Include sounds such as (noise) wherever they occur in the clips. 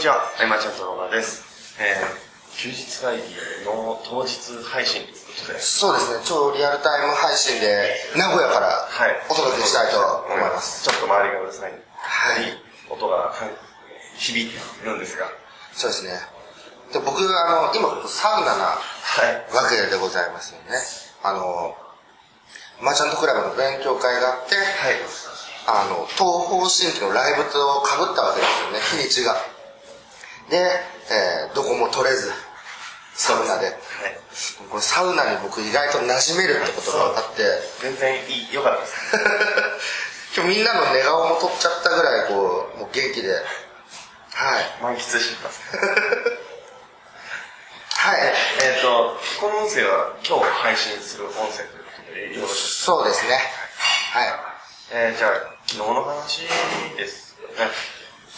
にちは、あいまちゃんと野田です。えー、休日会議の当日配信ということで、そうですね、超リアルタイム配信で、名古屋からはいお届けしたいと思います。ちょっと周りがうるさい。はい。音が響いているんですが、そうですね。で僕、あの、今、サウナなはい。わけでございますよね。あの、マーチャントクラブの勉強会があって、はい。あの、東方神起のライブと被ったわけですよね、日にちが。で、えーどこも取れず、サウナで。はい。このサウナに僕意外と馴染めるってことが分かって、全然いい、良かったです。(laughs) 今日みんなの寝顔も取っちゃったぐらい、こう、もう元気で。はい。満喫してます。(laughs) はい。えっと、この音声は今日配信する音声ということで、よろしいですかそうですね。はい。えー、じゃあ、昨日の話ですよね。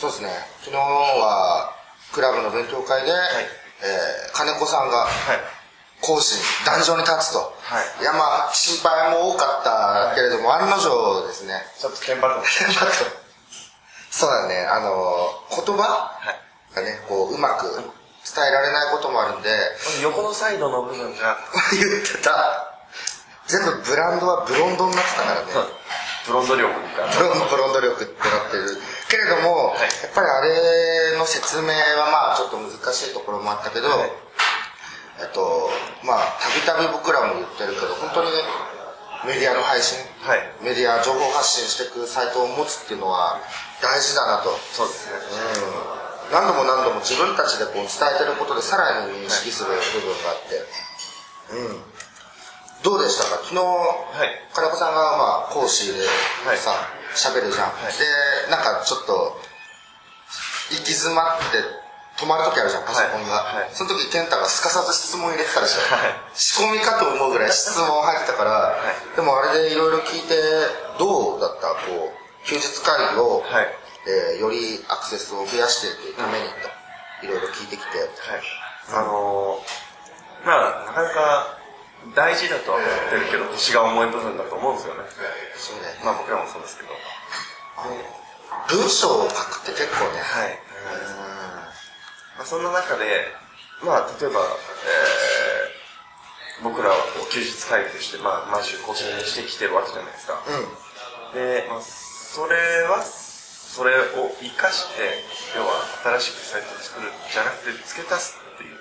そうですね。昨日は、クラブの勉強会で、いえー金子さんがはい。講師に、壇上に立つと。はいいや、まあ、心配も多かったけれども、案の定ですね。ちょっとテンパってました。ちょっとそうだね、あの、言葉はい。がね、こう、うまく伝えられないこともあるんで、横のサイドの部分が、(laughs) 言ってた。全部ブランドはブロンドになってたからね。ブロンド力が。ブロンド、ブロンド力ってなってる。けれども、はいやっぱりあれの説明はまあちょっと難しいところもあったけど、はい。えっと、まあ、たびたび僕らも言ってるけど、本当にね、メディアの配信、はい。メディア情報発信していくサイトを持つっていうのは大事だなと。そうですね。うん。何度も何度も自分たちでこう伝えてることでさらに認識する部分があって、うん。どうでしたか？昨日、い。金子さんがまあ講師ではい。さ、喋、るじゃん、い。で、なんかちょっと、行き詰まって止まる時あるじゃん、パソコンが。はいはいその時、健太がすかさず質問入れてたでしょ。はい仕込みかと思うぐらい質問入ってたから、いでもあれでいろいろ聞いて、どうだったこう、休日会議を、はい。えーよりアクセスを増やしていくためにと、いろいろ聞いてきて、はい。あのー、まあ、なかなか大事だとは思ってるけど、腰が重い部分だと思うんですよね。そうね、まあ僕らもそうですけど。文章を書くって結構ね、はい。まあ、そんな中で、まあ、例えば、えー、僕らは休日会議として、まあ、毎週更新してきてるわけじゃないですか。うん、で、まあ、それは、それを活かして、要は新しくサイトを作るんじゃなくて、付け足すっていう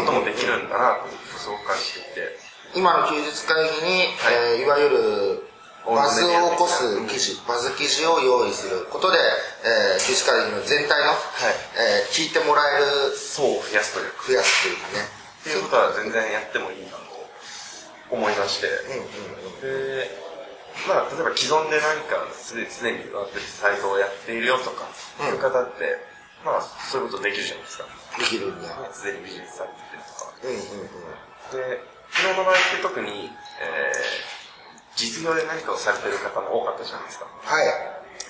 うん、こともできるんだなと、すごく感じていて。今の休日会議に、いえーいわゆるバズを起こす記事、バズ記事を用意することで、えー休日会議の全体の、えー聞いてもらえる、層を増やすというか、増やすというかね。っていうことは全然やってもいいなと思いまして。うんうんうん。で、まあ、例えば既存で何かすで常に私サイトをやっているよとか、うんいう方って、まあ、そういうことできるじゃないですか。できるんだ。すでにビジネスされててとか。うんうんうん。で、昨日の場合って特に、えー、実業で何かをされてる方も多かったじゃないですか。はい。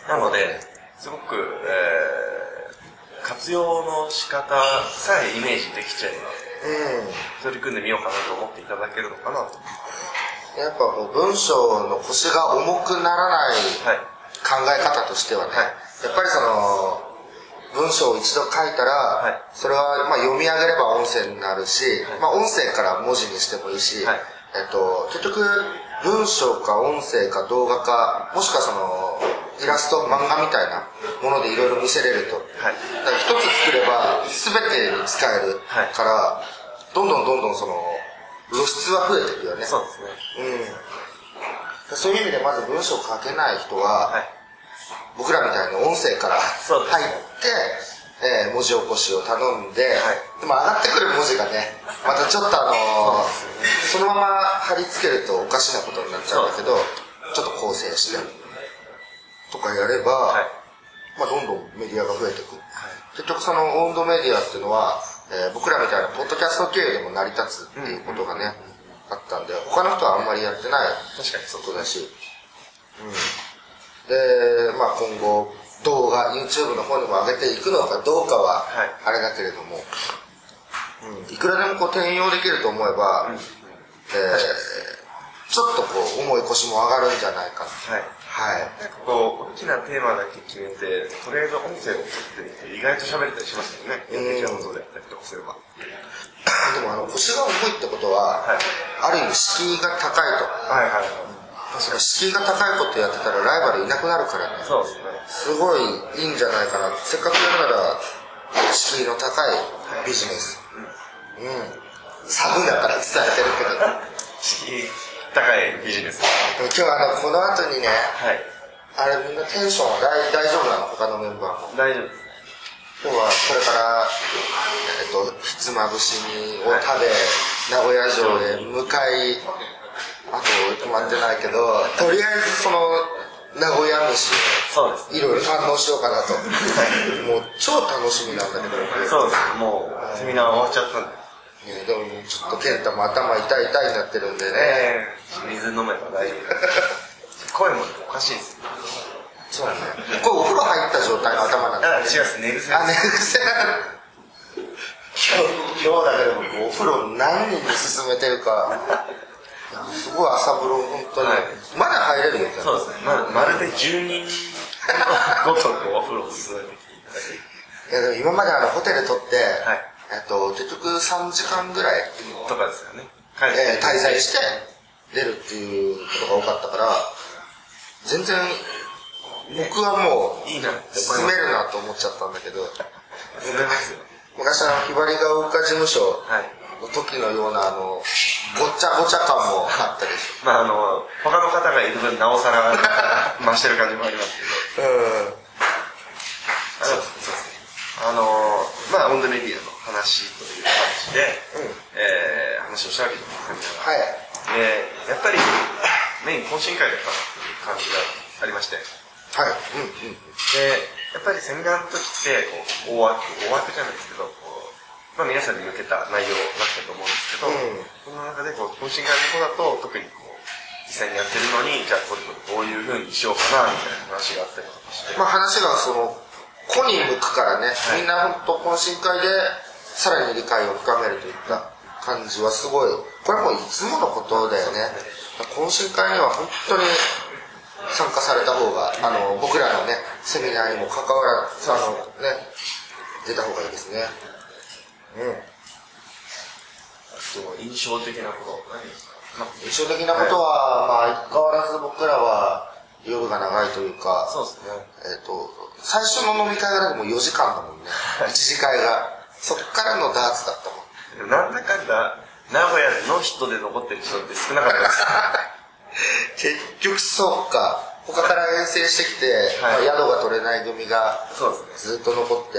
なので、すごく、えー、活用の仕方さえイメージできちゃえば、うん。取り組んでみようかなと思っていただけるのかなと。やっぱもう文章の腰が重くならないはい。考え方としてはね、はいやっぱりその文章を一度書いたら、はいそれはまあ読み上げれば音声になるし、はいまあ、音声から文字にしてもいいし、はいえっと、結局文章か音声か動画かもしくはそのイラスト漫画みたいなものでいろいろ見せれると、はい。だから一つ作れば全てに使えるはい。から、どんどんどんどんその露出は増えていくよね。そうですね。うん、そういう意味でまず文章書けない人は、はい。僕らみたいに音声から入って、えー文字起こしを頼んで、はい。でも上がってくる文字がねまたちょっとあのーそのまま貼り付けるとおかしなことになっちゃうんだけどちょっと構成してとかやれば、はい。まあ、どんどんメディアが増えてい。く、結局その温度メディアっていうのは、えー僕らみたいなポッドキャスト経由でも成り立つっていうことがね、あったんで他の人はあんまりやってない確かにそうことだし、うん、で、まあ、今後動画 YouTube の方にも上げていくのかどうかははい。あれだけれども、うん、いくらでもこう転用できると思えば、えーちょっとこう重い腰も上がるんじゃないかはい。はい。なんかこう、大きなテーマだけ決めて、とりあえず音声を取ってみて、意外と喋れたりしますよね。うん演劇放送でやったりとかすれば。でもあの、腰が重いってことは、はいある意味敷居が高いと。はいはい。敷居が高いことやってたらライバルいなくなるからね。そうですね。すごいいいんじゃないかな。せっかくやるなら、敷居の高いビジネス。うん。サブだから伝えてるけど。敷居高いビジネス。今日あの、この後にね、はい。あれみんなテンションは大大丈夫なの？他のメンバーも。大丈夫ですね。今日はこれから、えっと、ひつまぶしにを食べ、名古屋城へ向かい、あと決まってないけど、とりあえずその、名古屋飯をいろいろ堪能しようかなと。もう超楽しみなんだけど。そうです。もう、セミナー終わっちゃったんで。ちょっと健太も頭痛い痛いになってるんでね。ええ水飲めば大丈夫。声もおかしいですよ。そうね。これお風呂入った状態の頭なんだ。あ、違う。寝癖。あ、寝癖。今日、今日だけでもお風呂何人に勧めてるか。すごい朝風呂、本当に。はいまだ入れるよ、ね。そうですね。ままるで10人ごとくお風呂を進めてきていただき。いやでも今まであのホテル取って、はいえっと、結局3時間ぐらい、とかですよね。えー滞在して出るっていうことが多かったから、全然、僕はもう、いいなって思い進ます。めるなと思っちゃったんだけど。昔あの、ひばりが丘事務所はい。の時のようなあの、ごっちゃごちゃ感もあったでしまああの、他の方がいる分、なおさら (laughs) 増してる感じもありますけど。ょ。うん。あそうですね。あの、まあ、オンドメディアの話という感じで、うん。えー話をしたわけですよ、セミナーがはい。で、やっぱり、メイン懇親会だったなっていう感じがありまして、はい。うんうん。で、やっぱりセミナーの時って、こう、大枠、大枠じゃないですけど、こう、まあ皆さんに向けた内容だったと思うんですけど、うん。その中で、こう、懇親会の子だと、特にこう、実際にやってるのに、じゃあこれどういう風にしようかな、みたいな話があったりとかして、まあ話がその、子に向くからね、みんな本当懇親会でさらに理解を深めるといった感じはすごい、これもういつものことだよね。懇親会には本当に参加された方が、あの、僕らのね、セミナーにも関わらず、あの、ね、出た方がいいですね。うん。印象的なこと、何ですかまあ印象的なことは、まあ相変わらず僕らは夜が長いというか、そうですね。えっ、と、最初の飲み会がでも4時間だもんね。(laughs) 一次会が。そっからのダーツだったもん。なんだかんだ、名古屋の人で残ってる人って少なかったです。(laughs) 結局そうか。他から遠征してきて、はいまあ、宿が取れない組が。ずっと残って、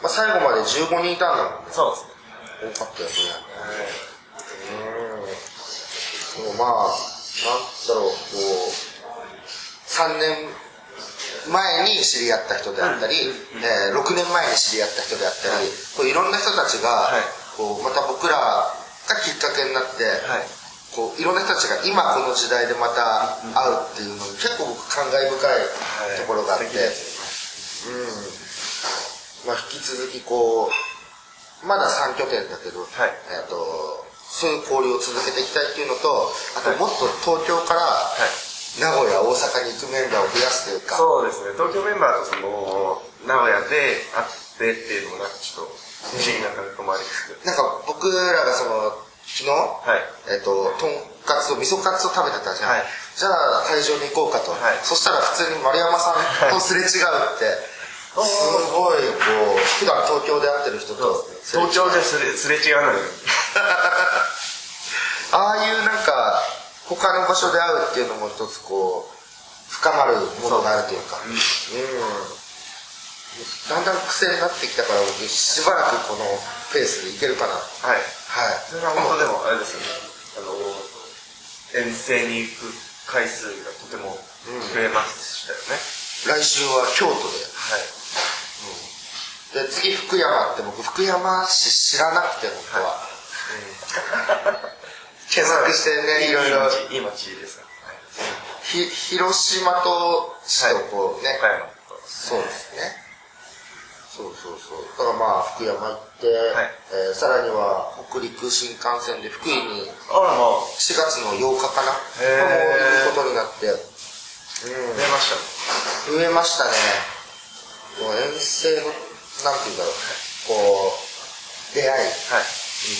まあ、最後まで15人いたんだもんね。そうですね。多かったよね。うん。でもまあ、なんだろう、こう、3年前に知り合った人であったり、えー6年前に知り合った人であったり、こういろんな人たちが、はい。こうまた僕らがきっかけになって、はい。こういろんな人たちが今この時代でまた会うっていうのに結構僕感慨深いところがあって、うん。まあ、引き続きこうまだ3拠点だけど、はい。えっとそういう交流を続けていきたいっていうのとあとはいもっと東京からはい。名古屋大阪に行くメンバーを増やすというか。そうですね。東京メンバーとその、名古屋で会ってっていうのもなんかちょっと不思議な感覚もありつつ。なんか僕らがその昨日、はい。えっととんかつを味噌カツを食べてたじゃん、はい。じゃあ会場に行こうかと、はい。そしたら普通に丸山さんとすれ違うって、すごいこう普段東京で会ってる人と。東京ですれすれ違うに。(laughs) 他の場所で会うっていうのも一つこう深まるものがあるというか。うん、だんだん癖になってきたから僕しばらくこのペースでいけるかな。はい。はい。それは本当でもあれですよね。あの、遠征に行く回数がとても増えましたよね。来週は京都はい。でで次福山って僕福山市知らなくて本当は、検索してねいろいろ。いい街ですよ。ひ広島と市とこうね、岡山と。そうですね。そうそうそう。だからまあ福山行って、はい。えーさらには北陸新幹線で福井にあらまあ。4月の8日かな。へー。もう行くことになって。うん。増えましたね。増えましたね。もう遠征のなんて言うんだろう。こう出会い。はい。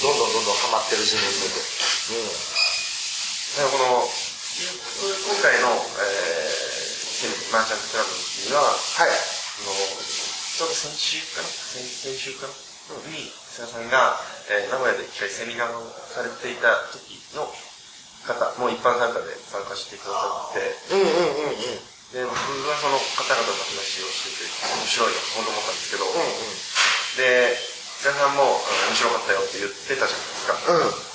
どんどんどんどんハマってる自分見てでこの今回の、えー、マーチャントクラブにははい。あのちょうど先週かな？先先週かな、に瀬田さんが、えー名古屋で一回セミナーをされていた時の方もう一般参加で参加してくださってうんうんうんうん。で僕はその方々と話をしてて面白いなと思ったんですけど、うで瀬田さんも面白かったよって言ってたじゃないですか、んうん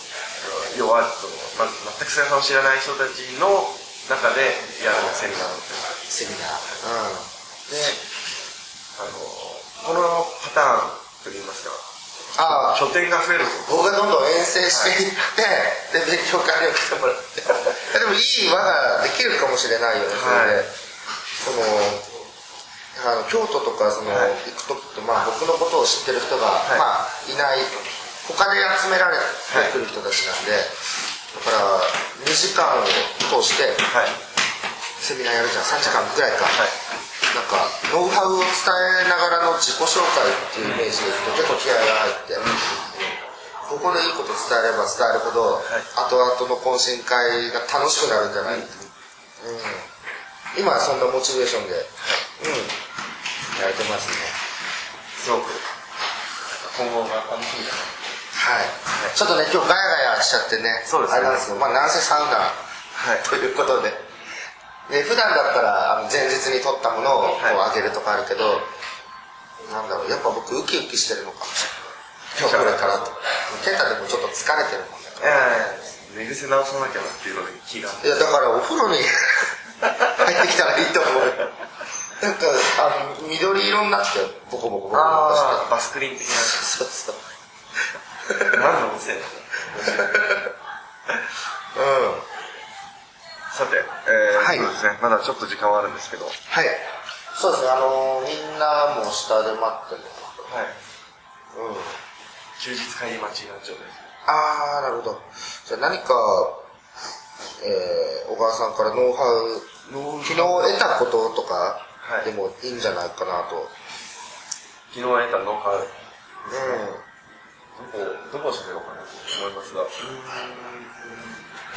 要はそのまず全く瀬田さんを知らない人たちの中でやるセミナーセミナー。であのこのパターンといいますか。ああ。書店が増えると。僕がどんどん遠征していって、で勉強会を来てもらって。でもいい輪ができるかもしれないよ。ねはい。そのあの京都とかその、はい。行く時って、まあ、僕のことを知ってる人が、い。まあ、いない他で集められてくる人たちなんで、だから2時間を通してはい。セミナーやるじゃん3時間ぐらいか、はい。なんかノウハウを伝えながらの自己紹介っていうイメージでいくと結構気合が入って、ここでいいこと伝えれば伝えるほど、後々の懇親会が楽しくなるんじゃない、うん。今はそんなモチベーションで、うん、やれてますね。すごく今後が楽しみだなはい、ちょっとね今日ガヤガヤしちゃってねそうですね。あれなんですけどまあなんせサウナ。はい。ということで。で普段だったらあの前日に撮ったものをこうはいあげるとかあるけど、なんだろうやっぱ僕ウキウキしてるのかもしれない。今日これからと。健太でもちょっと疲れてるもんねええ寝癖直さなきゃなっていうのに気が。いやだからお風呂に (laughs) 入ってきたらいいと思う。なんかあの緑色になってボコボコボコボコして。バスクリーン的なそうそう何のせいうん。さて、えーはい。そうですね。まだちょっと時間はあるんですけど。はい。はいそうですね。あのみんなも下で待ってるうん。休日帰り待ちになっちゃうねああなるほど。じゃあ何か、えー、小川さんからノウハウ昨日得たこととかはい。でもいいんじゃないかなと、昨日得たノウハウうんどこどこを喋ろうかなと思いますが。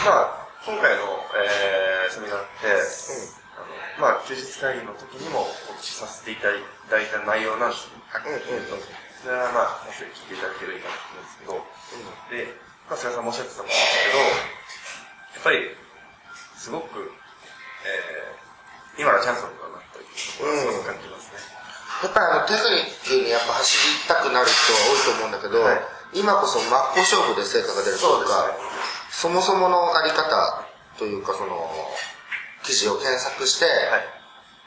まあ今回の、えーセミナーって、あのまあ休日会議の時にも告知させていただいた内容なんです。ねうとうんうん。それはまあ後で聞いていただければいいかなと思うんですけど、で、まあ、菅さんもおっしゃってたんですけどやっぱりすごく、えー今がチャンスなのかなというところをすごく感じますね、やっぱりあのテクニックにやっぱ走りたくなる人は多いと思うんだけど、はい。今こそ真っ向勝負で成果が出るというかそもそものあり方というかその記事を検索して、はい。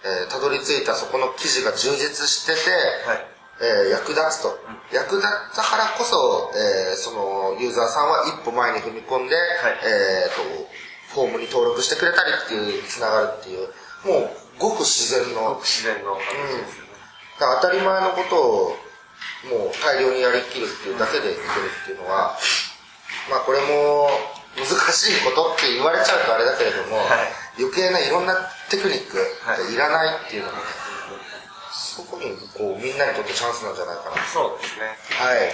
えーたどり着いたそこの記事が充実してて、はい。えー役立つと、役立ったからこそ、えーそのユーザーさんは一歩前に踏み込んで、えーとフォームに登録してくれたりっていうつながるっていうもうごく自然のごく自然の形ですよね、だから当たり前のことをもう大量にやりきるっていうだけでいけるっていうのはまあこれも難しいことって言われちゃうとあれだけれども、はい。余計ないろんなテクニックがいらないっていうのがね、そこにこうみんなにとってチャンスなんじゃないかな。そうですね。はい。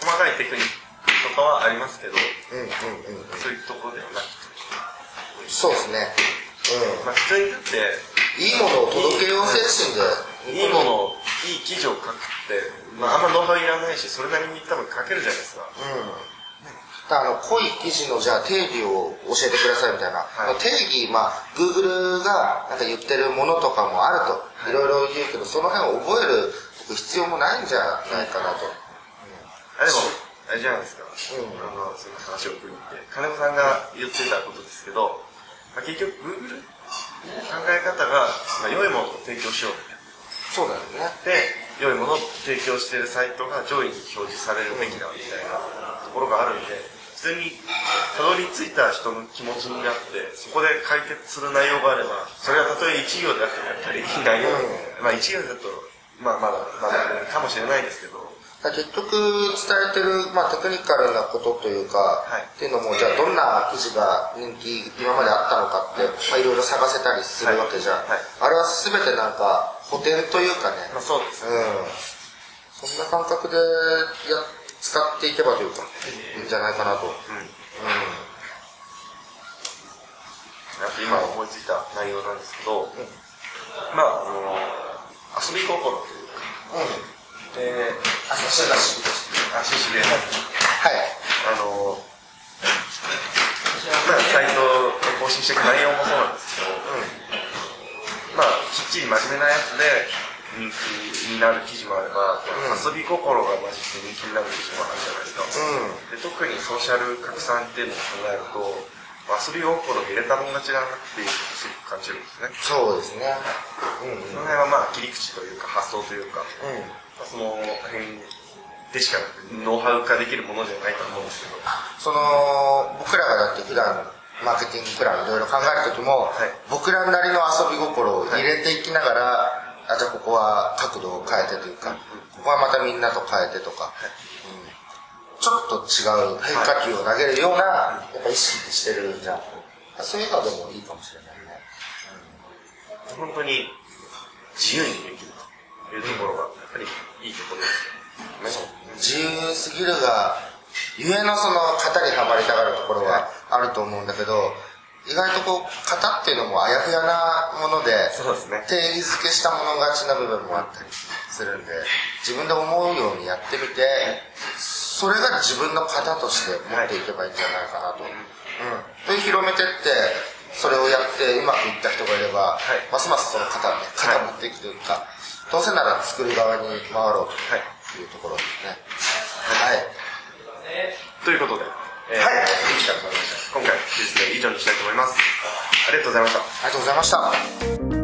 細かいテクニックとかはありますけどうんうんうんそういうところではなくて。そうですね。まあ普通にだってうんいいものを届けよう精神で。いいものをいい記事を書くって、まあ、あんまノウハウいらないしそれなりに多分書けるじゃないですか。うん。あの濃い記事のじゃあ定義を教えてくださいみたいな、はい。定義まあ Google がなんか言ってるものとかもあると、い、ろいろ言うけどその辺を覚える必要もないんじゃないかなと、あでもあれじゃないですか、うん。あのその話を振りって金子さんが言ってたことですけど、まあ、結局 Google の考え方が、まあ、良いものを提供しようみたいな。そうだよね。で良いものを提供しているサイトが上位に表示されるべきだみたいなところがあるんで普通にたどり着いた人の気持ちになってそこで解決する内容があればそれはたとえ1行であってもやっぱりいい内容、まあ1行だとまあまだまだかもしれないですけど結局伝えてる、まあ、テクニカルなことというか、はい。っていうのもじゃあどんな記事が人気今まであったのかって、まあ、いろいろ探せたりするわけじゃん、はい。はい。あれは全てなんか補填というかね、まあそうですうん、そんな感覚でや使っていけばというかいいんじゃないかなと、うん。うんあと今思いついた内容なんですけど、まああの遊び心というかうんであそし足しではい。あのまあサイトを更新していく内容もそうなんですけど、まあきっちり真面目なやつで人気になる記事もあれば、うん遊び心が混じって人気になる記事もあるじゃないですか、うん。で特にソーシャル拡散っていうのを考えると遊び心入れたもん勝ちだなっていうすごく感じるんですね。そうですね。うんその辺はまあ切り口というか発想というか、うん。まあその辺でしかなくてノウハウ化できるものじゃないと思うんですけど。その僕らがだって普段マーケティングプランいろいろ考える時も、はい。僕らなりの遊び心を入れていきながら、あじゃあここは角度を変えてというか、ここはまたみんなと変えてとか、うんちょっと違う変化球を投げるような、やっぱ意識してるじゃんそういうのでもいいかもしれないね。本当に自由にできるというところがやっぱりいいところです。よね。自由すぎるがゆえのその型にはまりたがるところはあると思うんだけど意外とこう型っていうのもあやふやなものでそうですね。定義づけしたもの勝ちな部分もあったりするんで自分で思うようにやってみてそれが自分の型として持っていけばいいんじゃないかなと、うん、で広めてってそれをやってうまくいった人がいれば、はい。ますますその型ね型持っていくというか、どうせなら作る側に回ろうはい。というところですね。はい。ということで、えーはい。今回、休日で以上にしたいと思います。ありがとうございました。ありがとうございました。休